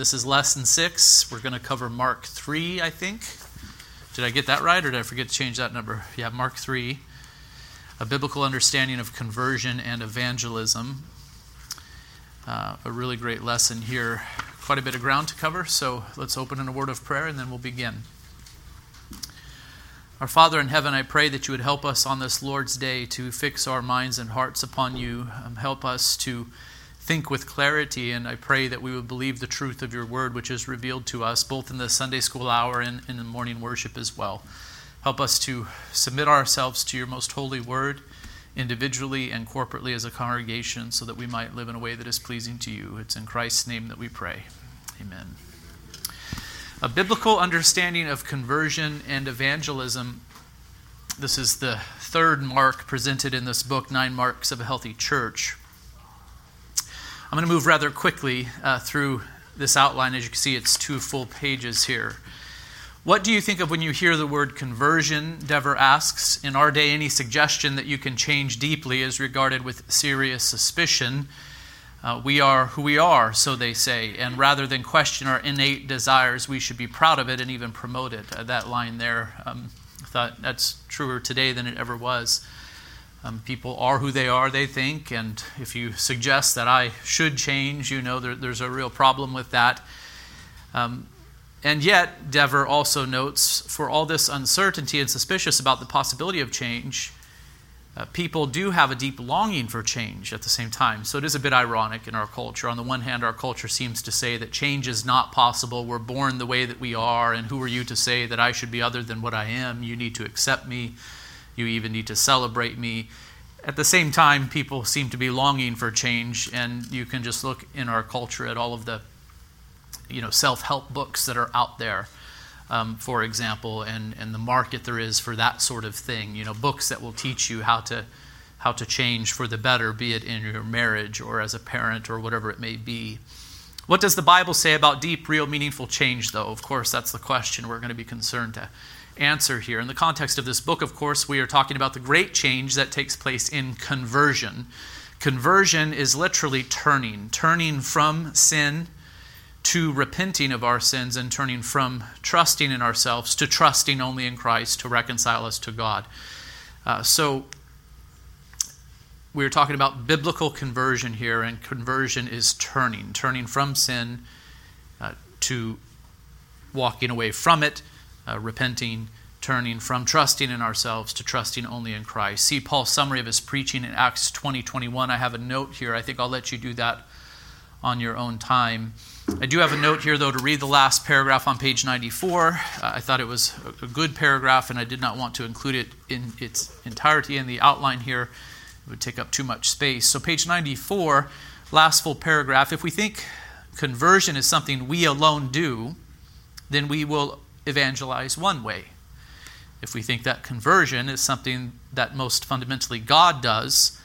this is lesson six. We're going to cover Mark 3, I think. Did I get that right, or did I forget to change that number? Yeah, Mark 3. A biblical understanding of conversion and evangelism. Uh, a really great lesson here. Quite a bit of ground to cover, so let's open in a word of prayer and then we'll begin. Our Father in heaven, I pray that you would help us on this Lord's Day to fix our minds and hearts upon you. Um, help us to think with clarity, and I pray that we would believe the truth of your word, which is revealed to us both in the Sunday school hour and in the morning worship as well. Help us to submit ourselves to your most holy word individually and corporately as a congregation so that we might live in a way that is pleasing to you. It's in Christ's name that we pray. Amen. A biblical understanding of conversion and evangelism. This is the third mark presented in this book, Nine Marks of a Healthy Church. I'm going to move rather quickly uh, through this outline. As you can see, it's two full pages here. What do you think of when you hear the word conversion? Dever asks. In our day, any suggestion that you can change deeply is regarded with serious suspicion. Uh, we are who we are, so they say, and rather than question our innate desires, we should be proud of it and even promote it. Uh, that line there, um, I thought that's truer today than it ever was. Um, people are who they are, they think, and if you suggest that I should change, you know there, there's a real problem with that. Um, and yet, Dever also notes for all this uncertainty and suspicious about the possibility of change, uh, people do have a deep longing for change at the same time. So it is a bit ironic in our culture. On the one hand, our culture seems to say that change is not possible. We're born the way that we are, and who are you to say that I should be other than what I am? You need to accept me. You even need to celebrate me. At the same time, people seem to be longing for change, and you can just look in our culture at all of the you know, self-help books that are out there, um, for example, and, and the market there is for that sort of thing. You know, books that will teach you how to how to change for the better, be it in your marriage or as a parent or whatever it may be. What does the Bible say about deep, real, meaningful change, though? Of course, that's the question we're going to be concerned to answer here. In the context of this book, of course, we are talking about the great change that takes place in conversion. Conversion is literally turning, turning from sin to repenting of our sins and turning from trusting in ourselves to trusting only in Christ to reconcile us to God. Uh, so, we are talking about biblical conversion here, and conversion is turning, turning from sin uh, to walking away from it, uh, repenting, turning from trusting in ourselves to trusting only in Christ. See Paul's summary of his preaching in Acts 20 21. I have a note here. I think I'll let you do that on your own time. I do have a note here, though, to read the last paragraph on page 94. Uh, I thought it was a good paragraph, and I did not want to include it in its entirety in the outline here. It would take up too much space. So, page 94, last full paragraph. If we think conversion is something we alone do, then we will evangelize one way. If we think that conversion is something that most fundamentally God does,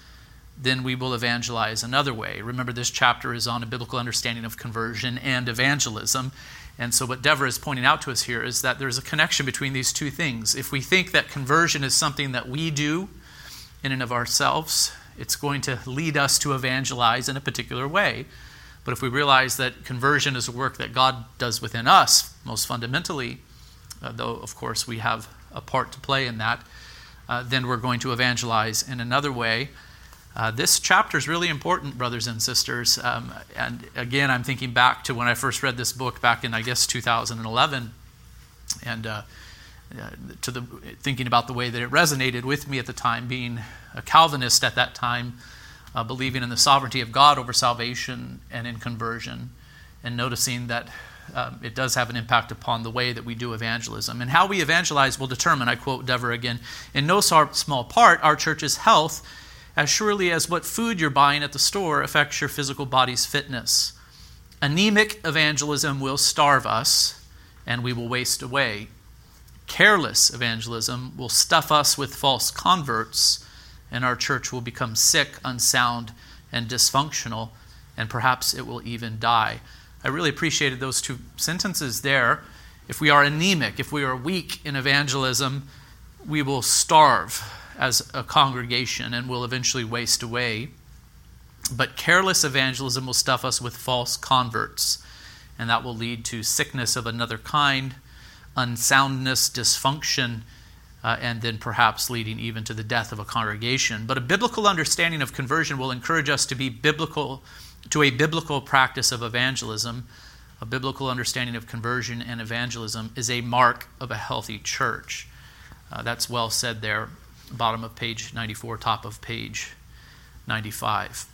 then we will evangelize another way. Remember, this chapter is on a biblical understanding of conversion and evangelism. And so, what Dever is pointing out to us here is that there's a connection between these two things. If we think that conversion is something that we do in and of ourselves, it's going to lead us to evangelize in a particular way. But if we realize that conversion is a work that God does within us, most fundamentally, though of course we have a part to play in that, uh, then we're going to evangelize in another way. Uh, this chapter is really important, brothers and sisters. Um, and again, I'm thinking back to when I first read this book back in, I guess, 2011, and uh, uh, to the thinking about the way that it resonated with me at the time, being a Calvinist at that time, uh, believing in the sovereignty of God over salvation and in conversion, and noticing that um, it does have an impact upon the way that we do evangelism. And how we evangelize will determine, I quote Dever again, in no small part, our church's health as surely as what food you're buying at the store affects your physical body's fitness. Anemic evangelism will starve us and we will waste away. Careless evangelism will stuff us with false converts and our church will become sick, unsound, and dysfunctional, and perhaps it will even die. I really appreciated those two sentences there. If we are anemic, if we are weak in evangelism, we will starve as a congregation and will eventually waste away. But careless evangelism will stuff us with false converts, and that will lead to sickness of another kind, unsoundness, dysfunction, uh, and then perhaps leading even to the death of a congregation. But a biblical understanding of conversion will encourage us to be biblical to a biblical practice of evangelism. A biblical understanding of conversion and evangelism is a mark of a healthy church. Uh, that's well said there, bottom of page 94, top of page 95.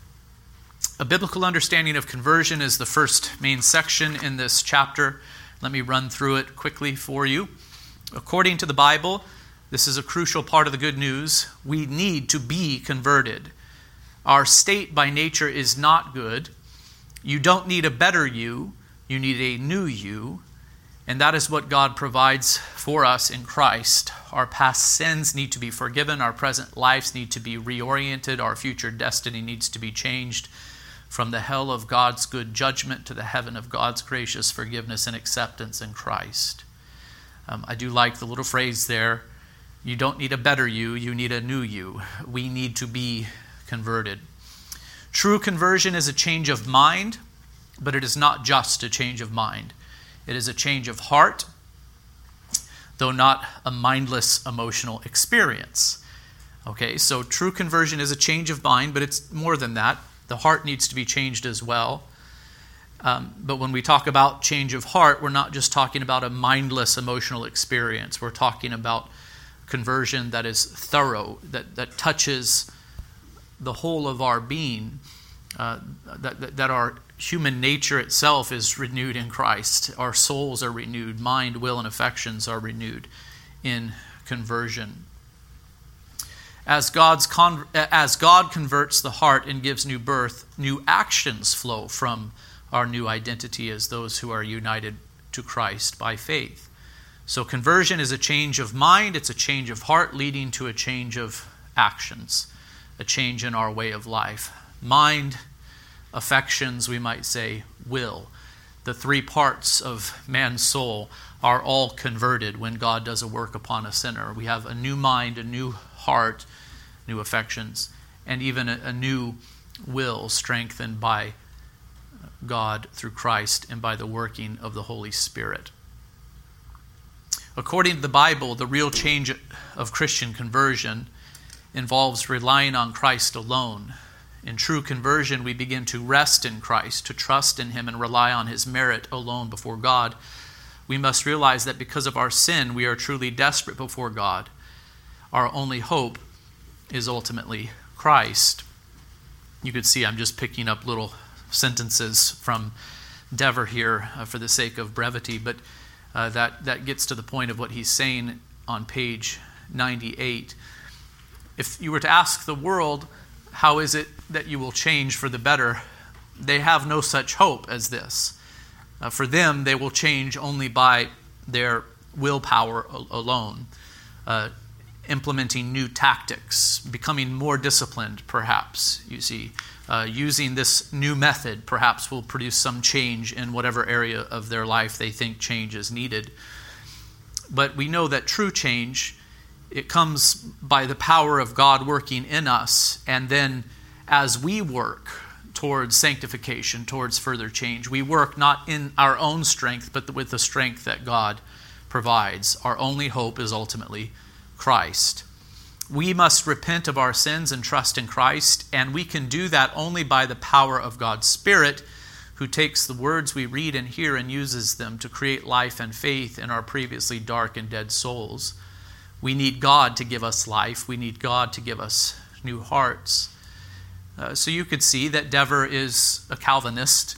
A biblical understanding of conversion is the first main section in this chapter. Let me run through it quickly for you. According to the Bible, this is a crucial part of the good news. We need to be converted. Our state by nature is not good. You don't need a better you, you need a new you. And that is what God provides for us in Christ. Our past sins need to be forgiven, our present lives need to be reoriented, our future destiny needs to be changed from the hell of God's good judgment to the heaven of God's gracious forgiveness and acceptance in Christ. Um, I do like the little phrase there you don't need a better you, you need a new you. We need to be converted. True conversion is a change of mind, but it is not just a change of mind. It is a change of heart, though not a mindless emotional experience. Okay, so true conversion is a change of mind, but it's more than that. The heart needs to be changed as well. Um, but when we talk about change of heart, we're not just talking about a mindless emotional experience. We're talking about conversion that is thorough, that, that touches the whole of our being, uh, that, that, our human nature itself is renewed in Christ. Our souls are renewed, mind, will, and affections are renewed in conversion. As, God's con- as God converts the heart and gives new birth, new actions flow from our new identity as those who are united to Christ by faith. So, conversion is a change of mind, it's a change of heart leading to a change of actions, a change in our way of life. Mind, affections, we might say, will. The three parts of man's soul are all converted when God does a work upon a sinner. We have a new mind, a new heart, new affections, and even a, a new will strengthened by God through Christ and by the working of the Holy Spirit. According to the Bible, the real change of Christian conversion involves relying on Christ alone. In true conversion, we begin to rest in Christ, to trust in Him, and rely on His merit alone before God. We must realize that because of our sin, we are truly desperate before God. Our only hope is ultimately Christ. You could see I'm just picking up little sentences from Dever here uh, for the sake of brevity, but uh, that, that gets to the point of what he's saying on page 98. If you were to ask the world, how is it that you will change for the better? They have no such hope as this. Uh, for them, they will change only by their willpower alone, uh, implementing new tactics, becoming more disciplined, perhaps, you see, uh, using this new method perhaps will produce some change in whatever area of their life they think change is needed. But we know that true change it comes by the power of God working in us and then as we work towards sanctification, towards further change, we work not in our own strength but with the strength that God provides. Our only hope is ultimately Christ. We must repent of our sins and trust in Christ, and we can do that only by the power of God's Spirit, who takes the words we read and hear and uses them to create life and faith in our previously dark and dead souls. We need God to give us life, we need God to give us new hearts. Uh, so you could see that Dever is a Calvinist.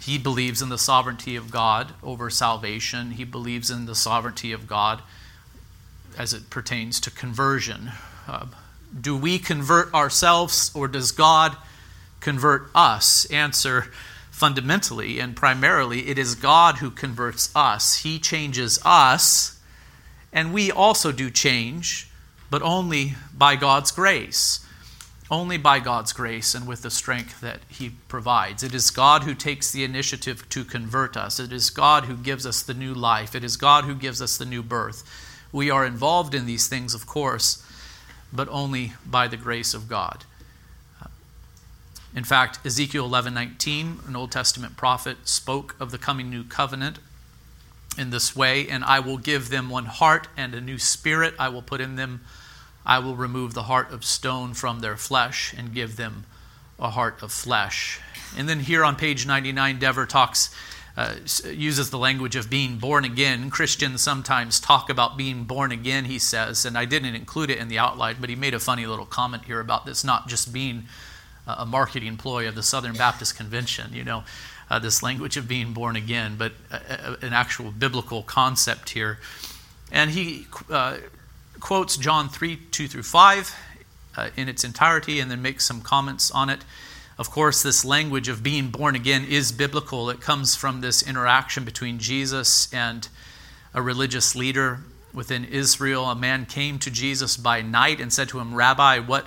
He believes in the sovereignty of God over salvation. He believes in the sovereignty of God as it pertains to conversion. Uh, do we convert ourselves or does God convert us? Answer fundamentally and primarily, it is God who converts us. He changes us, and we also do change, but only by God's grace. Only by God's grace and with the strength that He provides. It is God who takes the initiative to convert us. It is God who gives us the new life. It is God who gives us the new birth. We are involved in these things, of course, but only by the grace of God. In fact, Ezekiel 11:19, an Old Testament prophet, spoke of the coming new covenant in this way, and I will give them one heart and a new spirit I will put in them. I will remove the heart of stone from their flesh and give them a heart of flesh. And then here on page 99, Dever talks, uh, uses the language of being born again. Christians sometimes talk about being born again, he says, and I didn't include it in the outline, but he made a funny little comment here about this not just being a marketing ploy of the Southern Baptist Convention, you know, uh, this language of being born again, but a, a, an actual biblical concept here. And he uh, quotes John 3 2 through 5 uh, in its entirety and then makes some comments on it. Of course, this language of being born again is biblical. It comes from this interaction between Jesus and a religious leader within Israel. A man came to Jesus by night and said to him, Rabbi, what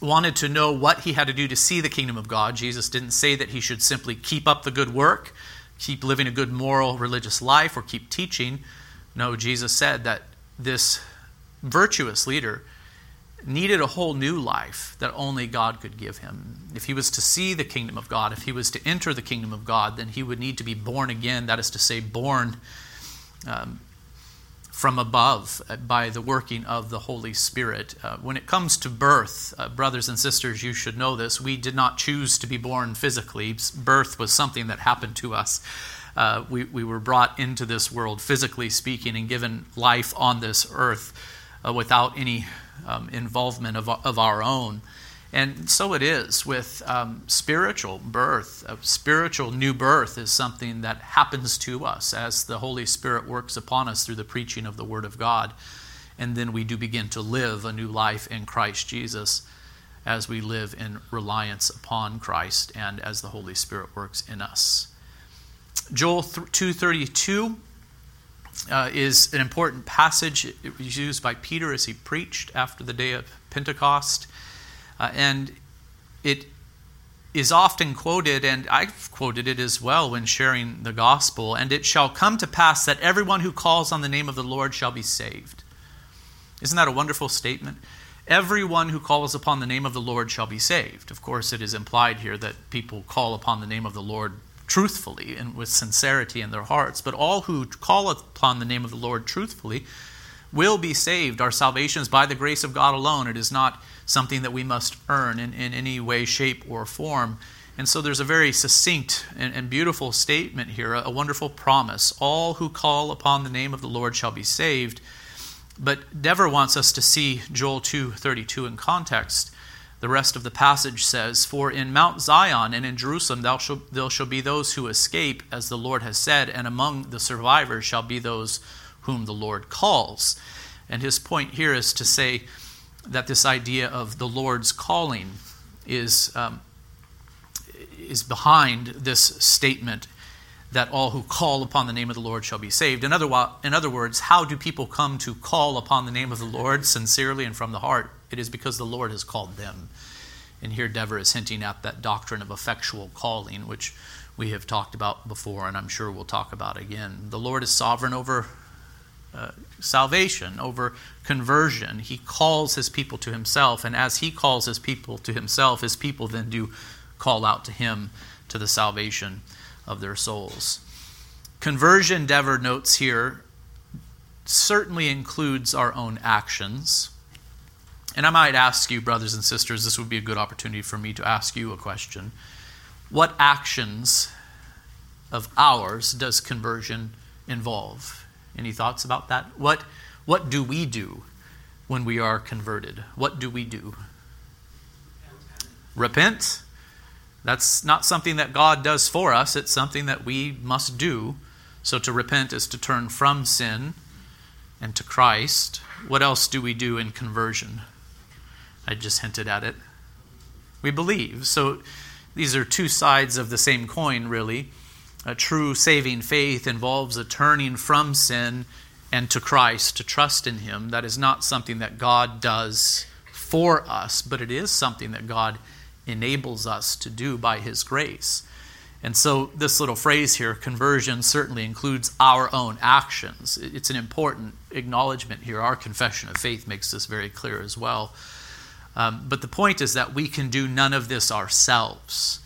wanted to know what he had to do to see the kingdom of God. Jesus didn't say that he should simply keep up the good work, keep living a good moral religious life, or keep teaching. No, Jesus said that this virtuous leader needed a whole new life that only God could give him. If he was to see the kingdom of God, if he was to enter the kingdom of God, then he would need to be born again. That is to say, born um, from above uh, by the working of the Holy Spirit. Uh, when it comes to birth, uh, brothers and sisters, you should know this. We did not choose to be born physically, birth was something that happened to us. Uh, we, we were brought into this world, physically speaking, and given life on this earth uh, without any um, involvement of, of our own. And so it is with um, spiritual birth. A spiritual new birth is something that happens to us as the Holy Spirit works upon us through the preaching of the Word of God. And then we do begin to live a new life in Christ Jesus as we live in reliance upon Christ and as the Holy Spirit works in us. Joel 232 uh, is an important passage. It was used by Peter as he preached after the day of Pentecost. Uh, and it is often quoted, and I've quoted it as well when sharing the gospel. And it shall come to pass that everyone who calls on the name of the Lord shall be saved. Isn't that a wonderful statement? Everyone who calls upon the name of the Lord shall be saved. Of course, it is implied here that people call upon the name of the Lord truthfully and with sincerity in their hearts. But all who call upon the name of the Lord truthfully will be saved. Our salvation is by the grace of God alone. It is not something that we must earn in, in any way, shape, or form. And so there's a very succinct and, and beautiful statement here, a, a wonderful promise. All who call upon the name of the Lord shall be saved. But Dever wants us to see Joel 2:32 in context. The rest of the passage says, For in Mount Zion and in Jerusalem there shall, there shall be those who escape, as the Lord has said, and among the survivors shall be those whom the Lord calls. And his point here is to say that this idea of the Lord's calling is, um, is behind this statement that all who call upon the name of the Lord shall be saved. In other, in other words, how do people come to call upon the name of the Lord sincerely and from the heart? It is because the Lord has called them. And here Dever is hinting at that doctrine of effectual calling, which we have talked about before, and I'm sure we'll talk about again. The Lord is sovereign over uh, salvation, over conversion. He calls his people to himself, and as he calls his people to himself, his people then do call out to him to the salvation of their souls. Conversion, Dever notes here, certainly includes our own actions. And I might ask you, brothers and sisters, this would be a good opportunity for me to ask you a question. What actions of ours does conversion involve? Any thoughts about that? What, what do we do when we are converted? What do we do? Repent. That's not something that God does for us, it's something that we must do. So to repent is to turn from sin and to Christ. What else do we do in conversion? I just hinted at it. We believe. So these are two sides of the same coin, really. A true saving faith involves a turning from sin and to Christ, to trust in Him. That is not something that God does for us, but it is something that God enables us to do by His grace. And so, this little phrase here, conversion, certainly includes our own actions. It's an important acknowledgement here. Our confession of faith makes this very clear as well. Um, but the point is that we can do none of this ourselves.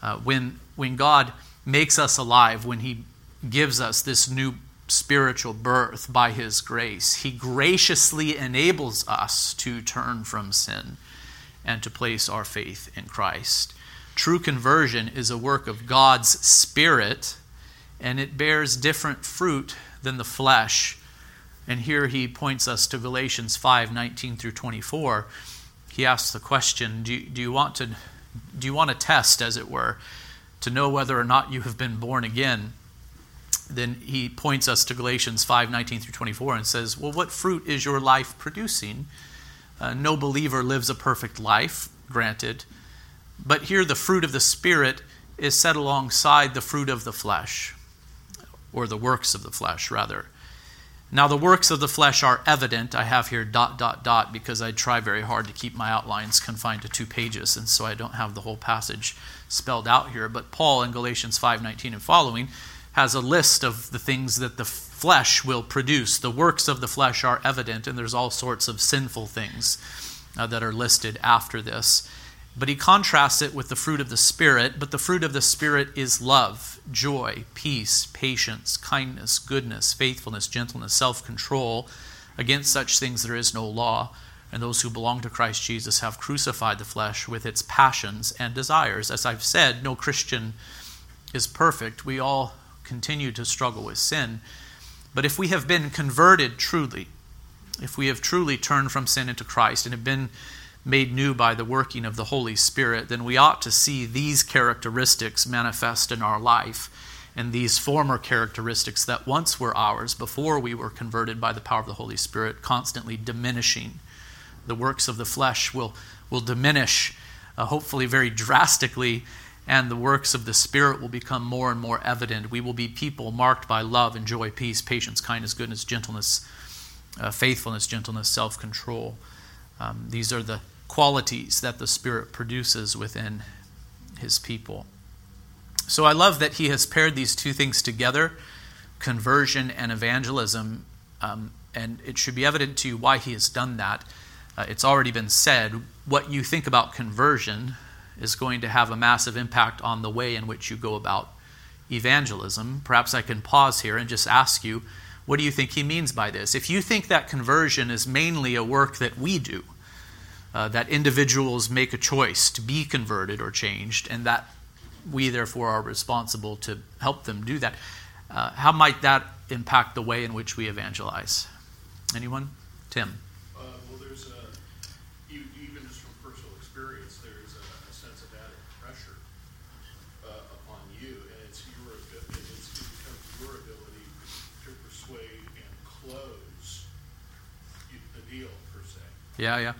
Uh, when, when God makes us alive, when He gives us this new spiritual birth by His grace, He graciously enables us to turn from sin and to place our faith in Christ. True conversion is a work of God's Spirit, and it bears different fruit than the flesh. And here he points us to Galatians 5 19 through 24. He asks the question do do you, want, to, do you want to test, as it were, to know whether or not you have been born again? Then he points us to Galatians 5 19 through 24 and says, Well, what fruit is your life producing? Uh, no believer lives a perfect life, granted but here, the fruit of the Spirit is set alongside the fruit of the flesh, or the works of the flesh, rather. Now, the works of the flesh are evident. I have here dot, dot, dot, because I try very hard to keep my outlines confined to two pages, and so I don't have the whole passage spelled out here. But Paul in Galatians 5:19 and following has a list of the things that the flesh will produce. The works of the flesh are evident, and there's all sorts of sinful things uh, that are listed after this. But he contrasts it with the fruit of the Spirit. But the fruit of the Spirit is love, joy, peace, patience, kindness, goodness, faithfulness, gentleness, self control. Against such things there is no law. And those who belong to Christ Jesus have crucified the flesh with its passions and desires. As I've said, no Christian is perfect. We all continue to struggle with sin. But if we have been converted truly, if we have truly turned from sin into Christ and have been made new by the working of the Holy Spirit, then we ought to see these characteristics manifest in our life and these former characteristics that once were ours before we were converted by the power of the Holy Spirit constantly diminishing. The works of the flesh will, will diminish, uh, hopefully, very drastically, and the works of the Spirit will become more and more evident. We will be people marked by love and joy, peace, patience, kindness, goodness, gentleness, uh, faithfulness, gentleness, self control. Um, these are the qualities that the Spirit produces within his people. So I love that he has paired these two things together conversion and evangelism. Um, and it should be evident to you why he has done that. Uh, it's already been said. What you think about conversion is going to have a massive impact on the way in which you go about evangelism. Perhaps I can pause here and just ask you what do you think he means by this? If you think that conversion is mainly a work that we do, uh, that individuals make a choice to be converted or changed, and that we therefore are responsible to help them do that, uh, how might that impact the way in which we evangelize? Anyone? Tim. Uh, well, there's a, even just from personal experience, there's a, a sense of added pressure upon you, and it's your and it's your ability to persuade and close the deal per se. Yeah, yeah.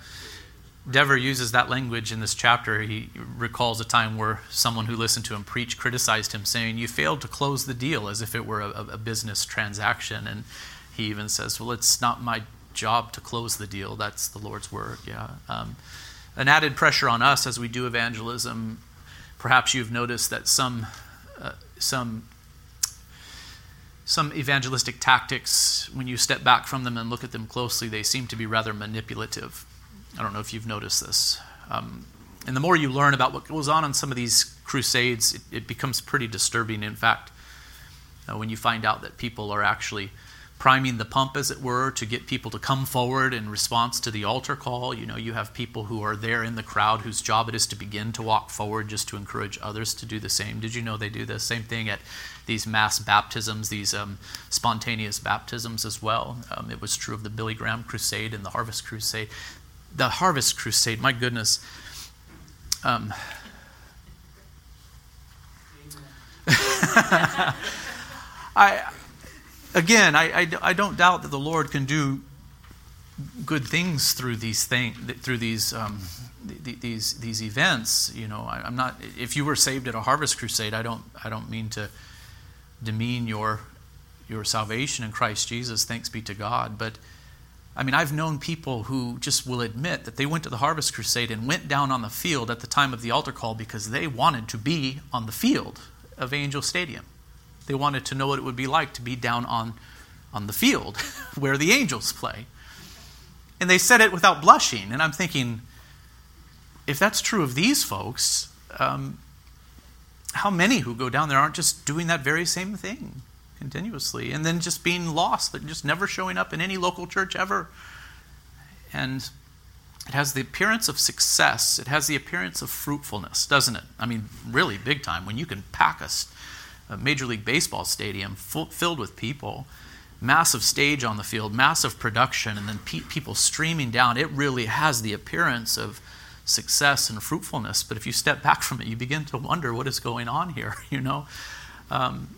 Dever uses that language in this chapter. He recalls a time where someone who listened to him preach criticized him, saying, You failed to close the deal as if it were a, a business transaction. And he even says, Well, it's not my job to close the deal. That's the Lord's work. Yeah. Um, an added pressure on us as we do evangelism. Perhaps you've noticed that some, uh, some some evangelistic tactics, when you step back from them and look at them closely, they seem to be rather manipulative. I don't know if you've noticed this. Um, and the more you learn about what goes on in some of these crusades, it, it becomes pretty disturbing. In fact, uh, when you find out that people are actually priming the pump, as it were, to get people to come forward in response to the altar call. You know, you have people who are there in the crowd whose job it is to begin to walk forward just to encourage others to do the same. Did you know they do the same thing at these mass baptisms, these um, spontaneous baptisms as well? Um, it was true of the Billy Graham Crusade and the Harvest Crusade. The Harvest Crusade, my goodness. Um, I again, I, I, I, don't doubt that the Lord can do good things through these things, through these um, these these events. You know, I, am not. If you were saved at a Harvest Crusade, I don't. I don't mean to demean your your salvation in Christ Jesus. Thanks be to God. But I mean, I've known people who just will admit that they went to the Harvest Crusade and went down on the field at the time of the altar call because they wanted to be on the field of Angel Stadium. They wanted to know what it would be like to be down on, on the field where the Angels play. And they said it without blushing. And I'm thinking, if that's true of these folks, um, how many who go down there aren't just doing that very same thing continuously and then just being lost, but just never showing up in any local church ever? And it has the appearance of success, it has the appearance of fruitfulness, doesn't it? I mean, really big time. When you can pack a, a Major League Baseball stadium full, filled with people massive stage on the field, massive production, and then pe- people streaming down, it really has the appearance of success and fruitfulness. But if you step back from it, you begin to wonder what is going on here. You know, um,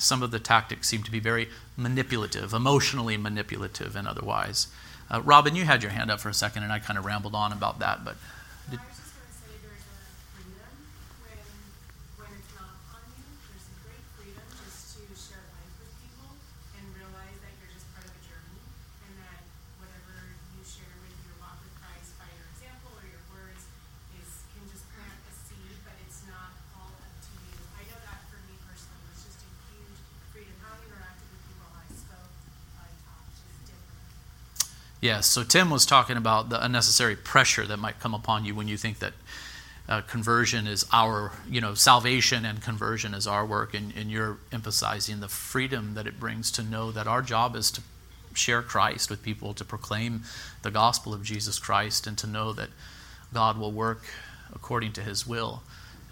some of the tactics seem to be very manipulative, emotionally manipulative, and otherwise. Uh, Robin, you had your hand up for a second, and I kind of rambled on about that, but. Did, Yes, so Tim was talking about the unnecessary pressure that might come upon you when you think that uh, conversion is our, you know, salvation and conversion is our work, and, and you're emphasizing the freedom that it brings to know that our job is to share Christ with people, to proclaim the gospel of Jesus Christ, and to know that God will work according to his will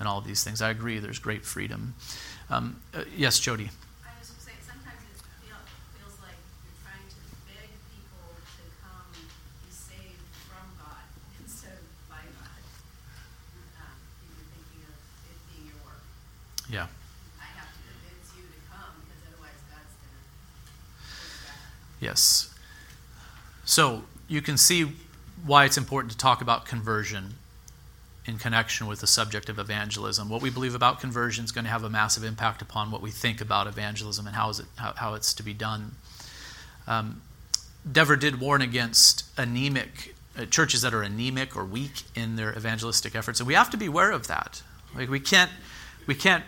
and all these things. I agree, there's great freedom. Um, uh, yes, Jody. Yeah. Yes. So you can see why it's important to talk about conversion in connection with the subject of evangelism. What we believe about conversion is going to have a massive impact upon what we think about evangelism and how, is it, how, how it's to be done. Um, Dever did warn against anemic uh, churches that are anemic or weak in their evangelistic efforts, and we have to be aware of that. Like we can't we can't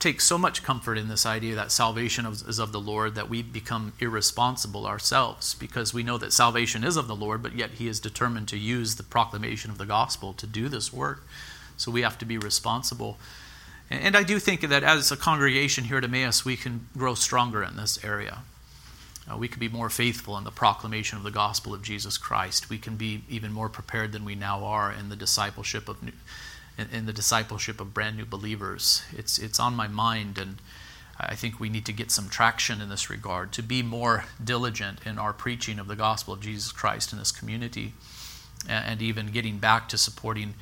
take so much comfort in this idea that salvation is of the Lord that we become irresponsible ourselves because we know that salvation is of the Lord, but yet He is determined to use the proclamation of the gospel to do this work. So we have to be responsible. And I do think that as a congregation here at Emmaus, we can grow stronger in this area. Uh, we can be more faithful in the proclamation of the gospel of Jesus Christ. We can be even more prepared than we now are in the discipleship of new, in, in the discipleship of brand new believers. It's, it's on my mind, and I think we need to get some traction in this regard, to be more diligent in our preaching of the gospel of Jesus Christ in this community, and, and even getting back to supporting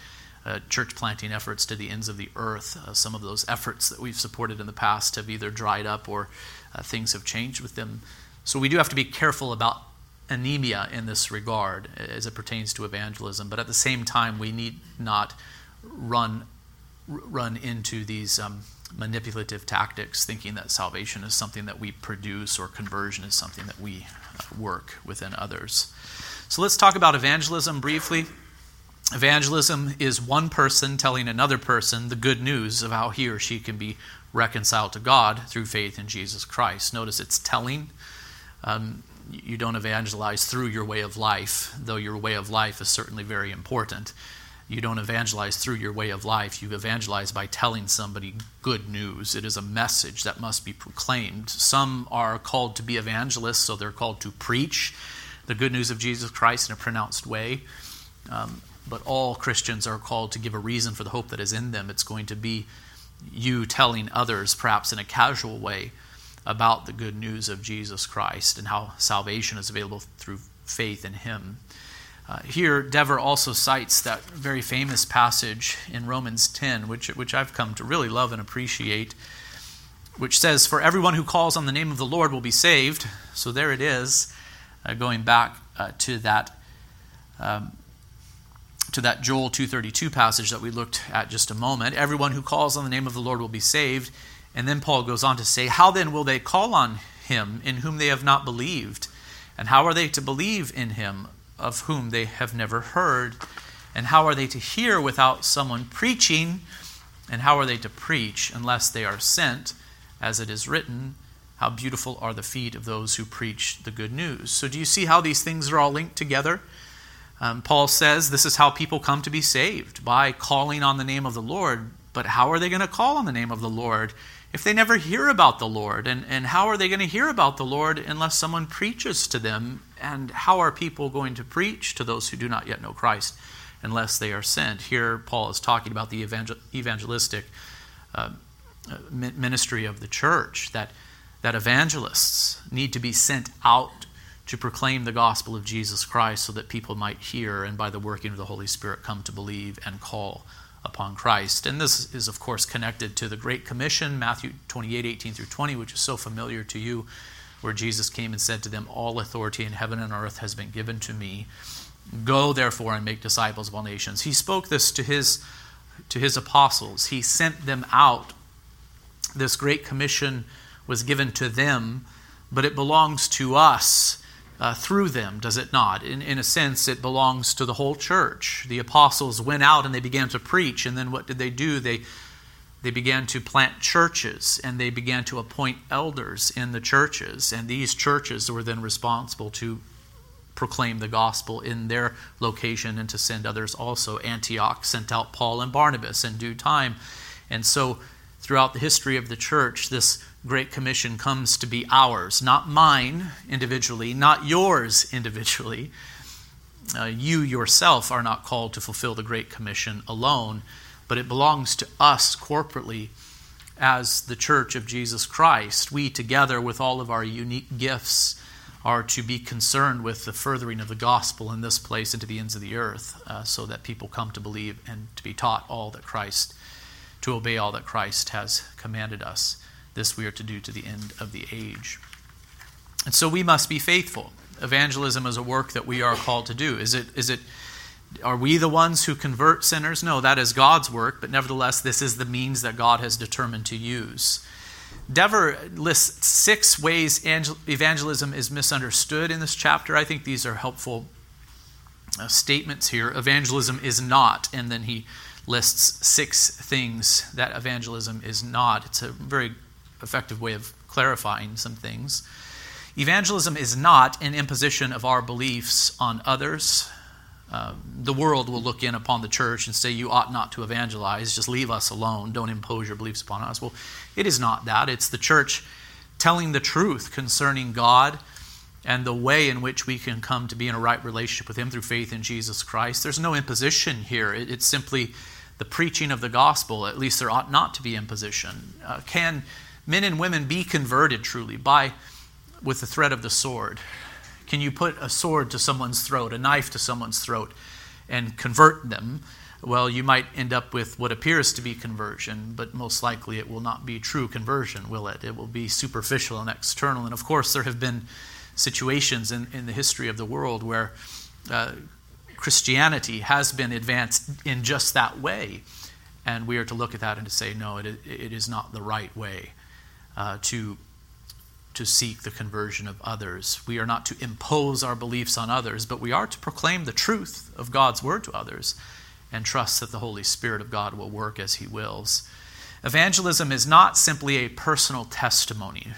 uh, church planting efforts to the ends of the earth. Uh, some of those efforts that we've supported in the past have either dried up or uh, things have changed with them. So we do have to be careful about anemia in this regard as it pertains to evangelism, but at the same time, we need not run run into these um, manipulative tactics, thinking that salvation is something that we produce or conversion is something that we uh, work within others. So let's talk about evangelism briefly. Evangelism is one person telling another person the good news of how he or she can be reconciled to God through faith in Jesus Christ. Notice it's telling. Um, you don't evangelize through your way of life, though your way of life is certainly very important you don't evangelize through your way of life. You evangelize by telling somebody good news. It is a message that must be proclaimed. Some are called to be evangelists, so they're called to preach the good news of Jesus Christ in a pronounced way. Um, but all Christians are called to give a reason for the hope that is in them. It's going to be you telling others, perhaps in a casual way, about the good news of Jesus Christ and how salvation is available through faith in Him. Uh, here, Dever also cites that very famous passage in Romans 10, which, which I've come to really love and appreciate, which says, For everyone who calls on the name of the Lord will be saved. So there it is. uh, going back uh, to that. Um, to that Joel 232 passage that we looked at just a moment. Everyone who calls on the name of the Lord will be saved. And then Paul goes on to say, How then will they call on him in whom they have not believed? And how are they to believe in him of whom they have never heard? And how are they to hear without someone preaching? And how are they to preach unless they are sent? As it is written, How beautiful are the feet of those who preach the good news. So, do you see how these things are all linked together? Um, Paul says this is how people come to be saved by calling on the name of the Lord. But how are they going to call on the name of the Lord if they never hear about the Lord? And, and how are they going to hear about the Lord unless someone preaches to them? And how are people going to preach to those who do not yet know Christ unless they are sent? Here, Paul is talking about the evangel- evangelistic uh, ministry of the church, that, that evangelists need to be sent out to proclaim the gospel of Jesus Christ so that people might hear and by the working of the Holy Spirit come to believe and call upon Christ. And this is, of course, connected to the Great Commission, Matthew 28 18 through 20, which is so familiar to you, where Jesus came and said to them, All authority in heaven and earth has been given to me. Go, therefore, and make disciples of all nations. He spoke this to his, to his apostles, he sent them out. This Great Commission was given to them, but it belongs to us uh, through them, does it not? In, in a sense, it belongs to the whole church. The apostles went out and they began to preach, and then what did they do? They, they began to plant churches and they began to appoint elders in the churches, and these churches were then responsible to proclaim the gospel in their location and to send others also. Antioch sent out Paul and Barnabas in due time. And so, throughout the history of the church, this Great Commission comes to be ours, not mine individually, not yours individually. Uh, you yourself are not called to fulfill the Great Commission alone, but it belongs to us corporately as the church of Jesus Christ. We, together with all of our unique gifts, are to be concerned with the furthering of the gospel in this place and to the ends of the earth, uh, so that people come to believe and to be taught all that Christ, to obey all that Christ has commanded us. This we are to do to the end of the age. And so we must be faithful. Evangelism is a work that we are called to do. Is it, is it, are we the ones who convert sinners? No, that is God's work, but nevertheless, this is the means that God has determined to use. Dever lists six ways evangelism is misunderstood in this chapter. I think these are helpful uh, statements here. Evangelism is not, and then he lists six things that evangelism is not. It's a very effective way of clarifying some things. Evangelism is not an imposition of our beliefs on others. Uh, the world will look in upon the church and say, You ought not to evangelize, just leave us alone, don't impose your beliefs upon us. Well, it is not that. It's the church telling the truth concerning God and the way in which we can come to be in a right relationship with Him through faith in Jesus Christ. There's no imposition here, it's simply the preaching of the gospel. At least there ought not to be imposition. Uh, can men and women be converted truly by with the threat of the sword? Can you put a sword to someone's throat, a knife to someone's throat, and convert them? Well, you might end up with what appears to be conversion, but most likely it will not be true conversion, will it? It will be superficial and external. And of course, there have been situations in, in the history of the world where uh, Christianity has been advanced in just that way. And we are to look at that and to say, no, it, it is not the right way uh, to, to seek the conversion of others. We are not to impose our beliefs on others, but we are to proclaim the truth of God's word to others and trust that the Holy Spirit of God will work as He wills. Evangelism is not simply a personal testimony.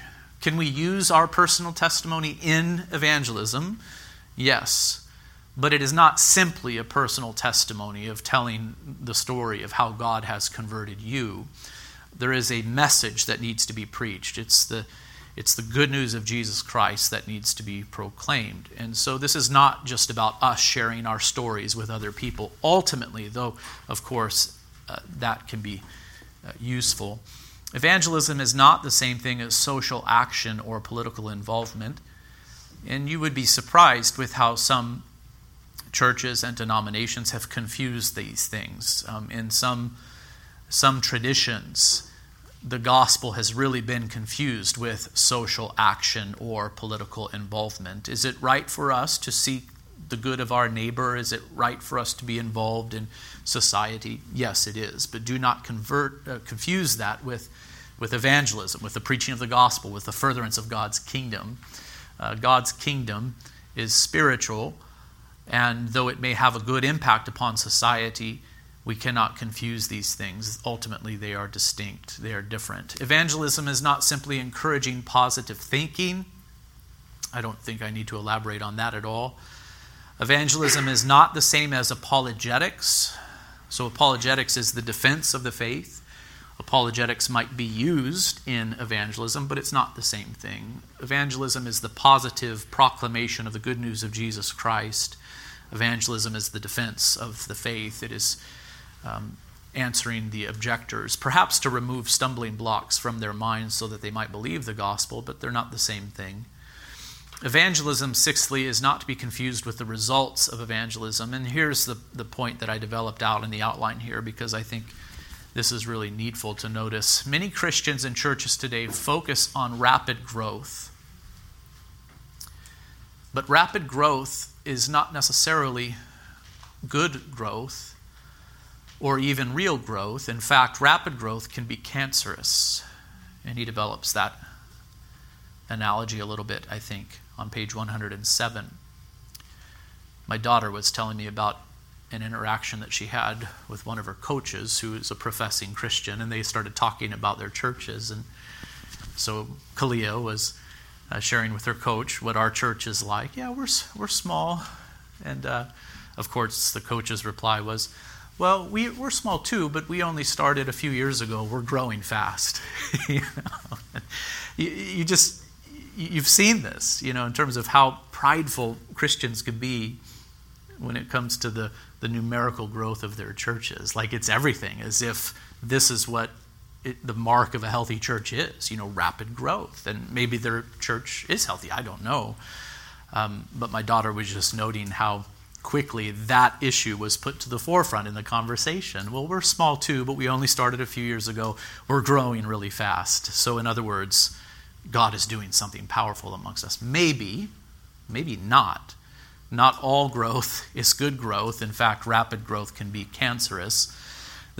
Can we use our personal testimony in evangelism? Yes. But it is not simply a personal testimony of telling the story of how God has converted you there is a message that needs to be preached. It's the, it's the good news of Jesus Christ that needs to be proclaimed. And so this is not just about us sharing our stories with other people. Ultimately, though, of course, uh, that can be uh, useful. Evangelism is not the same thing as social action or political involvement. And you would be surprised with how some churches and denominations have confused these things. Um, in some, some traditions, the gospel has really been confused with social action or political involvement. Is it right for us to seek the good of our neighbor? Is it right for us to be involved in society? Yes, it is. But do not convert, uh, confuse that with, with evangelism, with the preaching of the gospel, with the furtherance of God's kingdom. Uh, God's kingdom is spiritual, and though it may have a good impact upon society, we cannot confuse these things. Ultimately, they are distinct, they are different. Evangelism is not simply encouraging positive thinking. I don't think I need to elaborate on that at all. Evangelism is not the same as apologetics. So, apologetics is the defense of the faith. Apologetics might be used in evangelism, but it's not the same thing. Evangelism is the positive proclamation of the good news of Jesus Christ. Evangelism is the defense of the faith. It is um, answering the objectors, perhaps to remove stumbling blocks from their minds so that they might believe the gospel, but they're not the same thing. Evangelism, sixthly, is not to be confused with the results of evangelism. And here's the, the point that I developed out in the outline here because I think this is really needful to notice. Many Christians and churches today focus on rapid growth. But rapid growth is not necessarily good growth or even real growth. In fact, rapid growth can be cancerous. And he develops that analogy a little bit, I think on page 107. My daughter was telling me about an interaction that she had with one of her coaches who is a professing Christian, and they started talking about their churches. And so Kalia was uh, sharing with her coach what our church is like. Yeah, we're, we're small. And uh, of course, the coach's reply was, well, we, we're small too, but we only started a few years ago. We're growing fast. you, know? you, you just you've seen this, you know, in terms of how prideful Christians could be when it comes to the, the numerical growth of their churches. Like it's everything, as if this is what it, the mark of a healthy church is, you know, rapid growth. And maybe their church is healthy, I don't know. Um, but my daughter was just noting how quickly that issue was put to the forefront in the conversation. Well, we're small too, but we only started a few years ago. We're growing really fast. So, in other words, God is doing something powerful amongst us. Maybe, maybe not. Not all growth is good growth. In fact, rapid growth can be cancerous.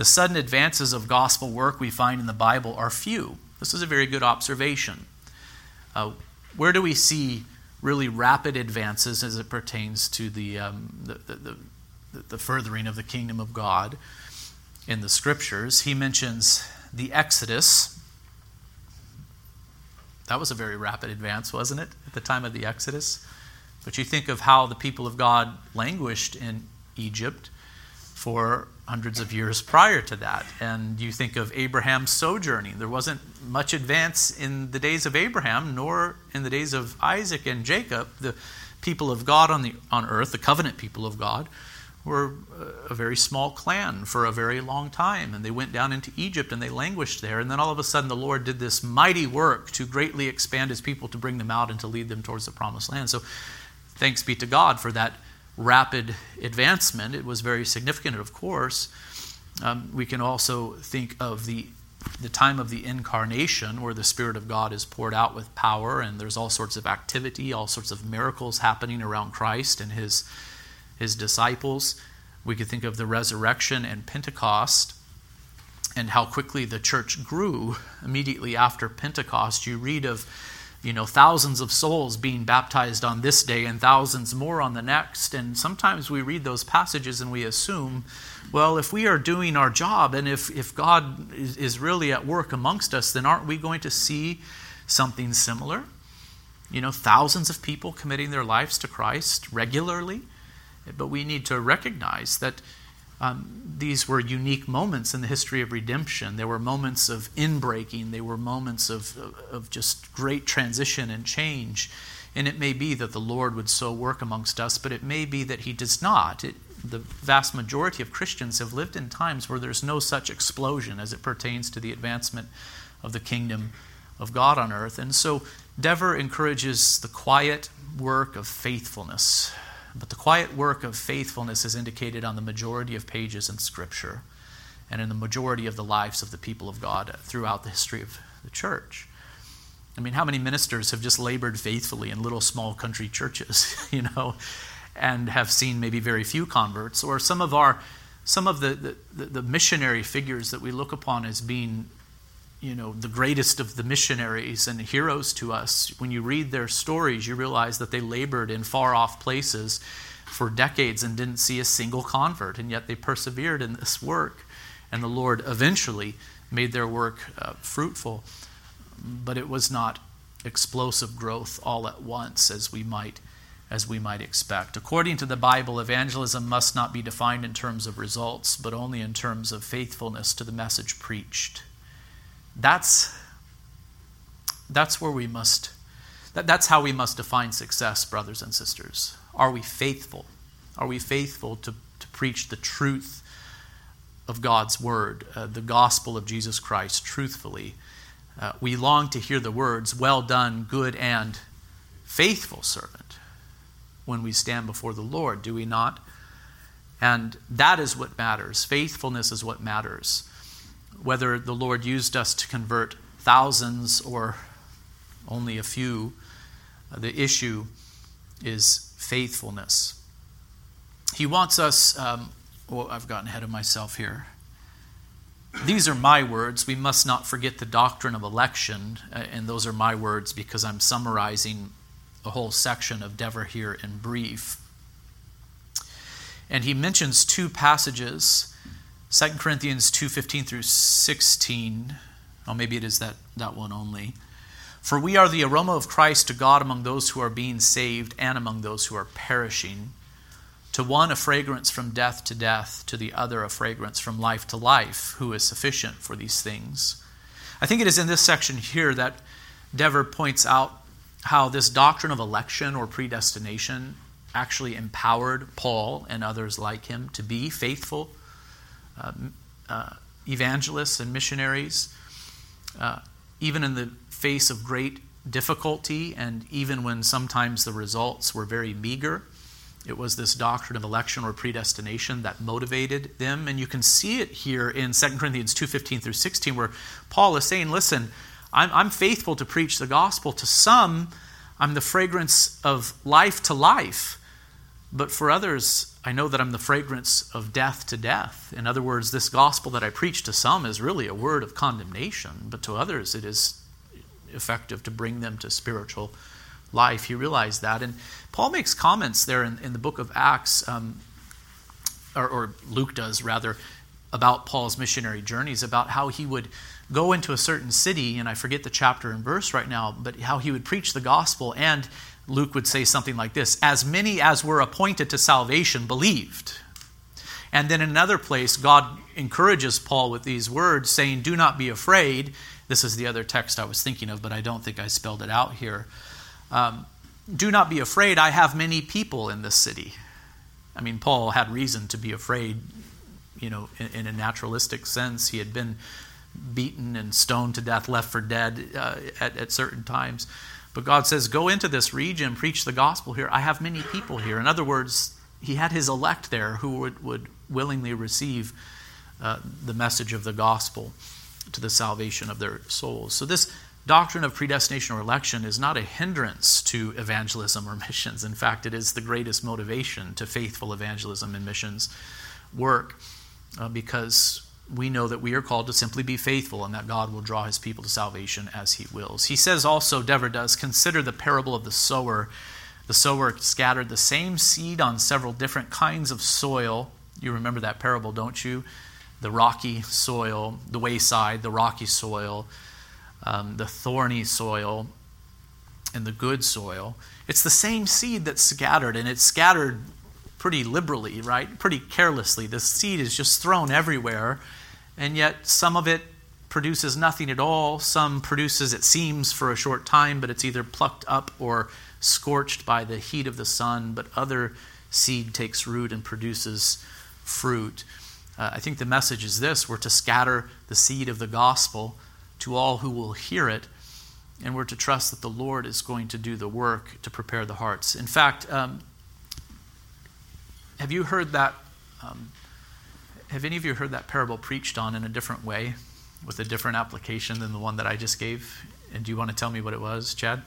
The sudden advances of gospel work we find in the Bible are few. This is a very good observation. Uh, where do we see really rapid advances as it pertains to the, um, the, the, the, the furthering of the kingdom of God in the scriptures? He mentions the Exodus that was a very rapid advance, wasn't it, at the time of the Exodus? But you think of how the people of God languished in Egypt for hundreds of years prior to that. And you think of Abraham's sojourning. There wasn't much advance in the days of Abraham, nor in the days of Isaac and Jacob. The people of God on, the, on earth, the covenant people of God, were uh, a very small clan for a very long time. And they went down into Egypt and they languished there. And then all of a sudden, the Lord did this mighty work to greatly expand his people, to bring them out, and to lead them towards the promised land. So, thanks be to God for that rapid advancement. It was very significant, of course. Um, we can also think of the the time of the incarnation where the spirit of god is poured out with power and there's all sorts of activity all sorts of miracles happening around christ and his his disciples. We could think of the resurrection and Pentecost and how quickly the church grew immediately after Pentecost. You read of you know thousands of souls being baptized on this day and thousands more on the next. And sometimes we read those passages and we assume well if we are doing our job and if, if god is, is really at work amongst us then aren't we going to see something similar? You know thousands of people committing their lives to christ regularly. But we need to recognize that um, these were unique moments in the history of redemption. There were moments of inbreaking, they were moments of, of just great transition and change. And it may be that the Lord would so work amongst us, but it may be that He does not. It, the vast majority of Christians have lived in times where there's no such explosion as it pertains to the advancement of the kingdom of God on earth. And so Dever encourages the quiet work of faithfulness but the quiet work of faithfulness is indicated on the majority of pages in Scripture. and in the majority of the lives of the people of God throughout the history of the church. I mean, how many ministers have just labored faithfully in little small country churches, you know, and have seen maybe very few converts? Or some of our some of the, the, the missionary figures that we look upon as being you know the greatest of the missionaries and heroes to us when you read their stories you realize that they labored in far off places for decades and didn't see a single convert and yet they persevered in this work and the lord eventually made their work uh, fruitful but it was not explosive growth all at once as we might as we might expect. According to the Bible, evangelism must not be defined in terms of results, but only in terms of faithfulness to the message preached. That's, that's where we must, that, that's how we must define success, brothers and sisters. Are we faithful? Are we faithful to, to preach the truth of God's word, uh, the gospel of Jesus Christ, truthfully? Uh, we long to hear the words, Well done, good and faithful servant, when we stand before the Lord, do we not? And that is what matters. Faithfulness is what matters. Whether the Lord used us to convert thousands or only a few, uh, the issue is faithfulness. He wants us, um, well, I've gotten ahead of myself here. These are my words. We must not forget the doctrine of election. Uh, and those are my words because I'm summarizing a whole section of Dever here in brief. And he mentions two passages 2 Corinthians 2:15 through 16. Oh, maybe it is that, that one only. For we are the aroma of Christ to God among those who are being saved and among those who are perishing. To one, a fragrance from death to death, to the other, a fragrance from life to life, who is sufficient for these things. I think it is in this section here that Dever points out how this doctrine of election or predestination actually empowered Paul and others like him to be faithful evangelists and missionaries, uh, even in the face of great difficulty and even when sometimes the results were very meager. It was this doctrine of election or predestination that motivated them. And you can see it here in 2 Corinthians 2.15 through 16 where Paul is saying, listen, I'm, I'm faithful to preach the gospel. To some, I'm the fragrance of life to life. But for others, I know that I'm the fragrance of death to death. In other words, this gospel that I preach to some is really a word of condemnation, but to others, it is effective to bring them to spiritual life. He realized that. And Paul makes comments there in, in the book of Acts, um, or, or Luke does rather, about Paul's missionary journeys, about how he would go into a certain city, and I forget the chapter and verse right now, but how he would preach the gospel, and Luke would say something like this As many as were appointed to salvation believed. And then in another place, God encourages Paul with these words, saying, Do not be afraid. This is the other text I was thinking of, but I don't think I spelled it out here. Um, Do not be afraid, I have many people in this city. I mean, Paul had reason to be afraid, you know, in, in a naturalistic sense. He had been beaten and stoned to death, left for dead uh, at, at certain times. But God says, Go into this region, preach the gospel here. I have many people here. In other words, He had His elect there who would, would willingly receive uh, the message of the gospel to the salvation of their souls. So, this doctrine of predestination or election is not a hindrance to evangelism or missions. In fact, it is the greatest motivation to faithful evangelism and missions work uh, because we know that we are called to simply be faithful and that God will draw his people to salvation as he wills. He says also, Dever does, consider the parable of the sower. The sower scattered the same seed on several different kinds of soil. You remember that parable, don't you? The rocky soil, the wayside, the rocky soil um, the thorny soil, and the good soil. It's the same seed that's scattered, and it's scattered pretty liberally, right? Pretty carelessly. The seed is just thrown everywhere, and yet some of it produces nothing at all. Some produces, it seems, for a short time, but it's either plucked up or scorched by the heat of the sun, but other seed takes root and produces fruit. Uh, I think the message is this we're to scatter the seed of the gospel to all who will hear it, and we're to trust that the Lord is going to do the work to prepare the hearts. In fact, um, have you heard that? Um, have any of you heard that parable preached on in a different way, with a different application than the one that I just gave? And do you want to tell me what it was, Chad?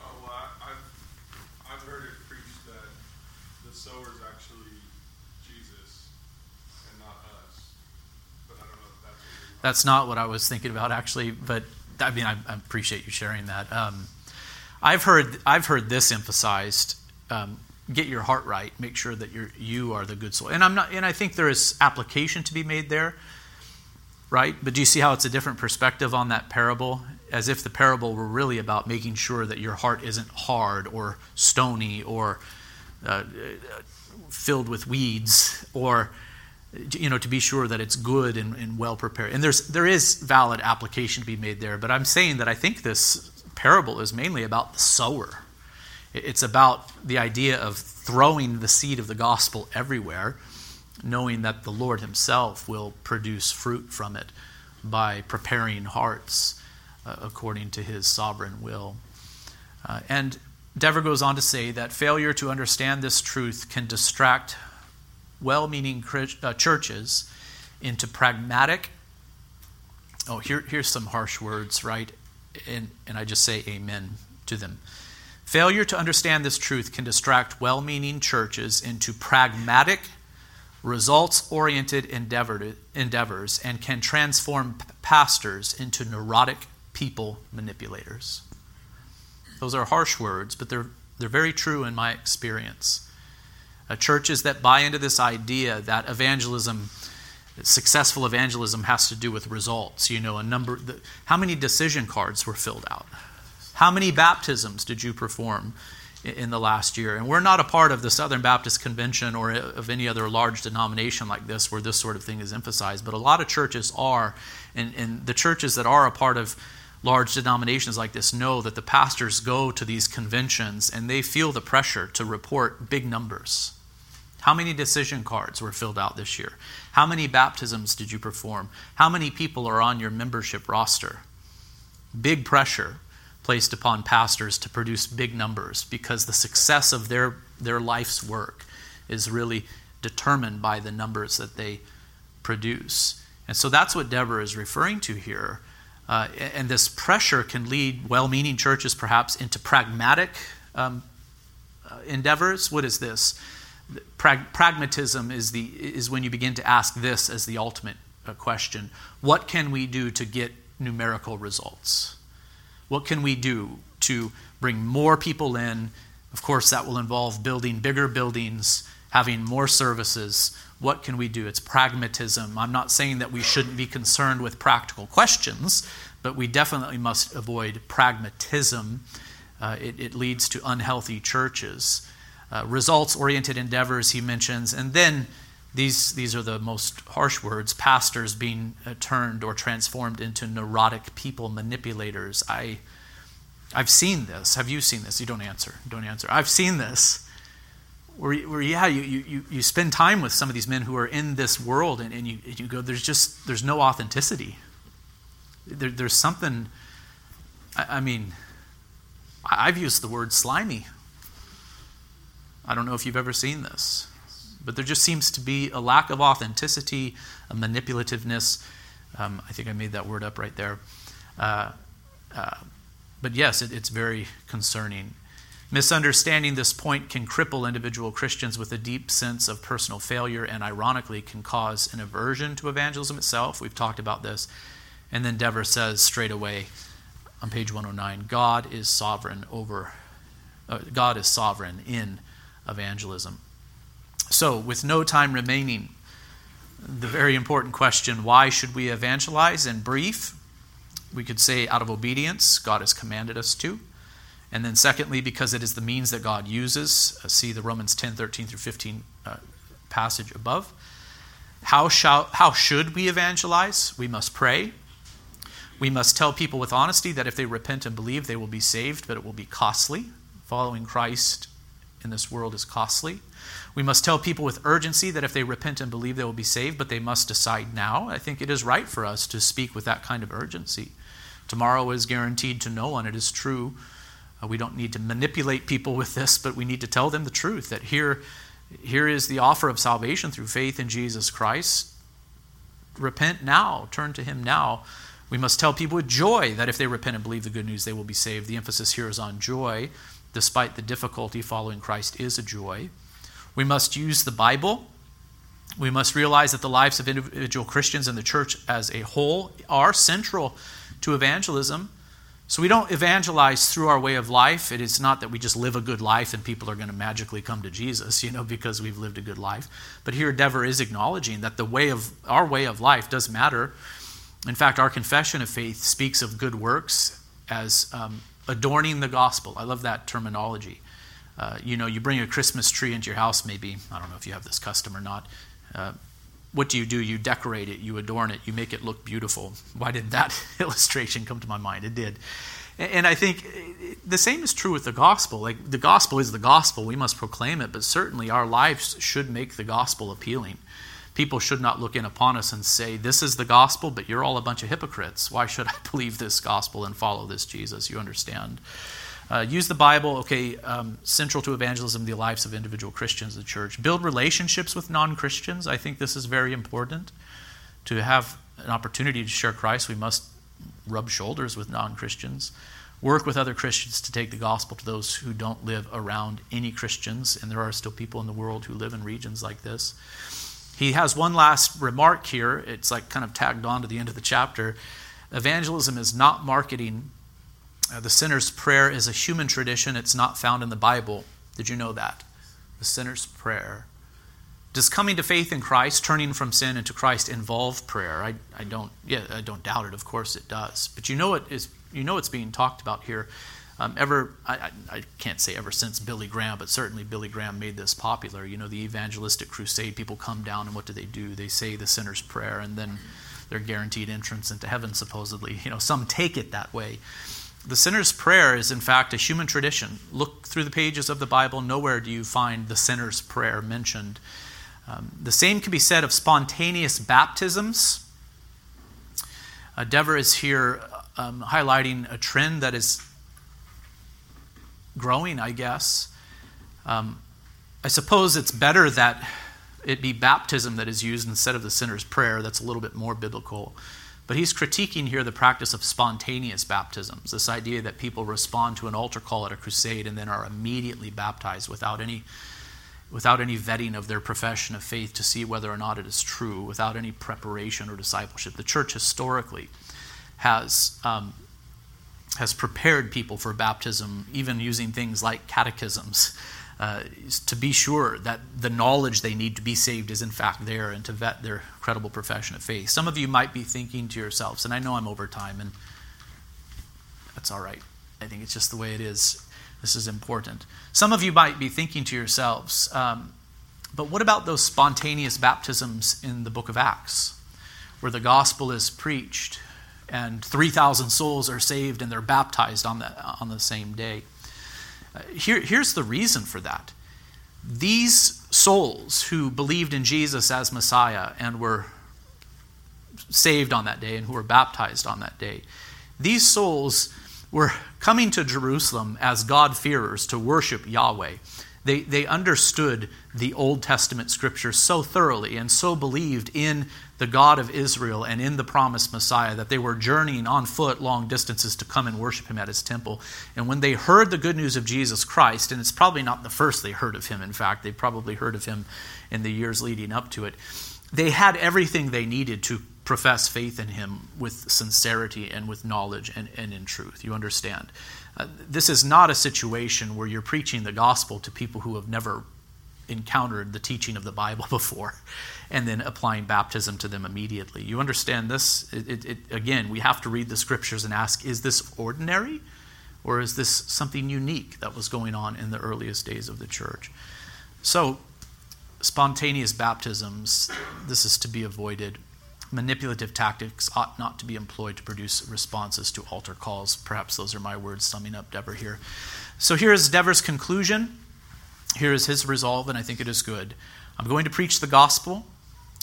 Oh, well, I, I've, I've heard it preached that the sower is actually Jesus and not us. But I don't know if that's what That's not what I was thinking about, actually, but I mean, I, I appreciate you sharing that. Um, I've heard I've heard this emphasized. Um, get your heart right. Make sure that you're you are the good soil. And I'm not. And I think there is application to be made there, right? But do you see how it's a different perspective on that parable? As if the parable were really about making sure that your heart isn't hard or stony or uh, filled with weeds or you know to be sure that it's good and, and well prepared and there's there is valid application to be made there but i'm saying that i think this parable is mainly about the sower it's about the idea of throwing the seed of the gospel everywhere knowing that the lord himself will produce fruit from it by preparing hearts uh, according to his sovereign will uh, and dever goes on to say that failure to understand this truth can distract well meaning uh, churches into pragmatic. Oh, here, here's some harsh words, right? And, and I just say amen to them. Failure to understand this truth can distract well meaning churches into pragmatic, results oriented endeavors and can transform pastors into neurotic people manipulators. Those are harsh words, but they're, they're very true in my experience uh, churches that buy into this idea that evangelism successful evangelism has to do with results you know a number the, how many decision cards were filled out how many baptisms did you perform in, the last year and we're not a part of the southern baptist convention or of any other large denomination like this where this sort of thing is emphasized but a lot of churches are and, and the churches that are a part of large denominations like this know that the pastors go to these conventions and they feel the pressure to report big numbers how many decision cards were filled out this year? How many baptisms did you perform? How many people are on your membership roster? Big pressure placed upon pastors to produce big numbers because the success of their, their life's work is really determined by the numbers that they produce. And so that's what Dever is referring to here. Uh, and this pressure can lead well meaning churches perhaps into pragmatic um, uh, endeavors. What is this? Prag- pragmatism is, the, is when you begin to ask this as the ultimate uh, question What can we do to get numerical results? What can we do to bring more people in? Of course, that will involve building bigger buildings, having more services. What can we do? It's pragmatism. I'm not saying that we shouldn't be concerned with practical questions, but we definitely must avoid pragmatism. Uh, it, it leads to unhealthy churches uh, results oriented endeavors he mentions, and then these, these are the most harsh words pastors being uh, turned or transformed into neurotic people manipulators. I, I've seen this. Have you seen this? You don't answer. Don't answer. I've seen this. Where, where yeah, you, you, you spend time with some of these men who are in this world, and, and, you, and you go, there's just there's no authenticity. There, there's something. I, I mean, I've used the word slimy I don't know if you've ever seen this, but there just seems to be a lack of authenticity, a manipulativeness. Um, I think I made that word up right there. Uh, uh, but yes, it, it's very concerning. Misunderstanding this point can cripple individual Christians with a deep sense of personal failure and, ironically, can cause an aversion to evangelism itself. We've talked about this. And then Dever says straight away on page 109 God is sovereign over, uh, God is sovereign in evangelism. So, with no time remaining, the very important question why should we evangelize? In brief, we could say out of obedience, God has commanded us to. And then, secondly, because it is the means that God uses. Uh, see the Romans 10 13 through 15 uh, passage above. How, shall, how should we evangelize? We must pray. We must tell people with honesty that if they repent and believe, they will be saved, but it will be costly. Following Christ in this world is costly. We must tell people with urgency that if they repent and believe, they will be saved, but they must decide now. I think it is right for us to speak with that kind of urgency. Tomorrow is guaranteed to no one. It is true. Uh, we don't need to manipulate people with this, but we need to tell them the truth that here, here is the offer of salvation through faith in Jesus Christ. repent now, turn to Him now. We must tell people with joy that if they repent and believe the good news, they will be saved. The emphasis here is on joy, despite the difficulty, following Christ is a joy. We must use the Bible. We must realize that the lives of individual Christians and the church as a whole are central to evangelism. So we don't evangelize through our way of life. It is not that we just live a good life and people are going to magically come to Jesus, you know, because we've lived a good life. But here Dever is acknowledging that the way of our way of life does matter. In fact, our confession of faith speaks of good works as um, adorning the gospel. I love that terminology. Uh, you know, you bring a Christmas tree into your house, maybe. I don't know if you have this custom or not. Uh, what do you do? You decorate it, you adorn it, you make it look beautiful. Why did that illustration come to my mind? It did. And I think the same is true with the gospel. Like the gospel is the gospel, we must proclaim it, but certainly our lives should make the gospel appealing. People should not look in upon us and say, This is the gospel, but you're all a bunch of hypocrites. Why should I believe this gospel and follow this Jesus? You understand? Uh, use the Bible, okay, um, central to evangelism, the lives of individual Christians the church. Build relationships with non Christians. I think this is very important. To have an opportunity to share Christ, we must rub shoulders with non Christians. Work with other Christians to take the gospel to those who don't live around any Christians, and there are still people in the world who live in regions like this. He has one last remark here. It's like kind of tagged on to the end of the chapter. Evangelism is not marketing uh, the sinner's prayer is a human tradition, it's not found in the Bible. Did you know that? The sinner's prayer. Does coming to faith in Christ, turning from sin into Christ, involve prayer? I, I don't. Yeah, I don't doubt it. Of course, it does. But you know it is. You know it's being talked about here. Um, ever, I, I, can't say ever since Billy Graham, but certainly Billy Graham made this popular. You know, the evangelistic crusade. People come down, and what do they do? They say the sinner's prayer, and then they're guaranteed entrance into heaven. Supposedly, you know, some take it that way. The sinner's prayer is, in fact, a human tradition. Look through the pages of the Bible, nowhere do you find the sinner's prayer mentioned. Um, the same can be said of spontaneous baptisms. Uh, Dever is here um, highlighting a trend that is growing, I guess. Um, I suppose it's better that it be baptism that is used instead of the sinner's prayer. That's a little bit more biblical. But he's critiquing here the practice of spontaneous baptisms, this idea that people respond to an altar call at a crusade and then are immediately baptized without any, without any vetting of their profession of faith to see whether or not it is true, without any preparation or discipleship. The church historically has, um, has prepared people for baptism, even using things like catechisms uh, to be sure that the knowledge they need to be saved is in fact there and to vet their credible profession of faith. Some of you might be thinking to yourselves, and I know I'm over time, and that's all right. I think it's just the way it is. This is important. Some of you might be thinking to yourselves, um, but what about those spontaneous baptisms in the book of Acts, where the gospel is preached and 3,000 souls are saved and they're baptized on the, on the same day? Here, here's the reason for that. These souls who believed in Jesus as Messiah and were saved on that day and who were baptized on that day, these souls were coming to Jerusalem as God-fearers to worship Yahweh. They, they understood the Old Testament scriptures so thoroughly and so believed in the God of Israel and in the promised Messiah that they were journeying on foot long distances to come and worship him at his temple. And when they heard the good news of Jesus Christ, and it's probably not the first they heard of him, in fact, they probably heard of him in the years leading up to it, they had everything they needed to profess faith in him with sincerity and with knowledge and, and in truth. You understand? Uh, this is not a situation where you're preaching the gospel to people who have never encountered the teaching of the Bible before and then applying baptism to them immediately. You understand this? It, it, it, again, we have to read the scriptures and ask is this ordinary or is this something unique that was going on in the earliest days of the church? So, spontaneous baptisms, this is to be avoided manipulative tactics ought not to be employed to produce responses to altar calls. Perhaps those are my words summing up Dever here. So here is Dever's conclusion. Here is his resolve, and I think it is good. I'm going to preach the gospel,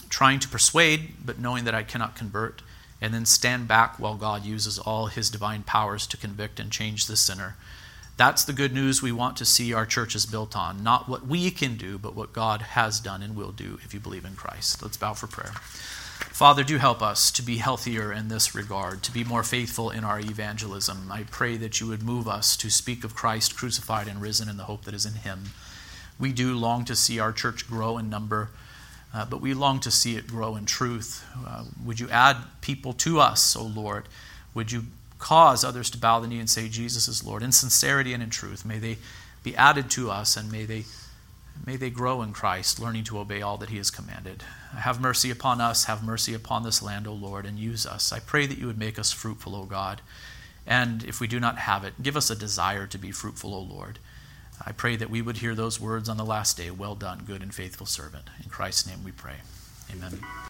trying to persuade, but knowing that I cannot convert, and then stand back while God uses all his divine powers to convict and change the sinner. That's the good news we want to see our churches built on. Not what we can do, but what God has done and will do if you believe in Christ. Let's bow for prayer. Father, do help us to be healthier in this regard, to be more faithful in our evangelism. I pray that you would move us to speak of Christ crucified and risen in the hope that is in him. We do long to see our church grow in number, uh, but we long to see it grow in truth. Uh, would you add people to us, O Lord? Would you cause others to bow the knee and say, Jesus is Lord, in sincerity and in truth? May they be added to us and may they May they grow in Christ, learning to obey all that He has commanded. Have mercy upon us, have mercy upon this land, O Lord, and use us. I pray that you would make us fruitful, O God. And if we do not have it, give us a desire to be fruitful, O Lord. I pray that we would hear those words on the last day Well done, good and faithful servant. In Christ's name we pray. Amen.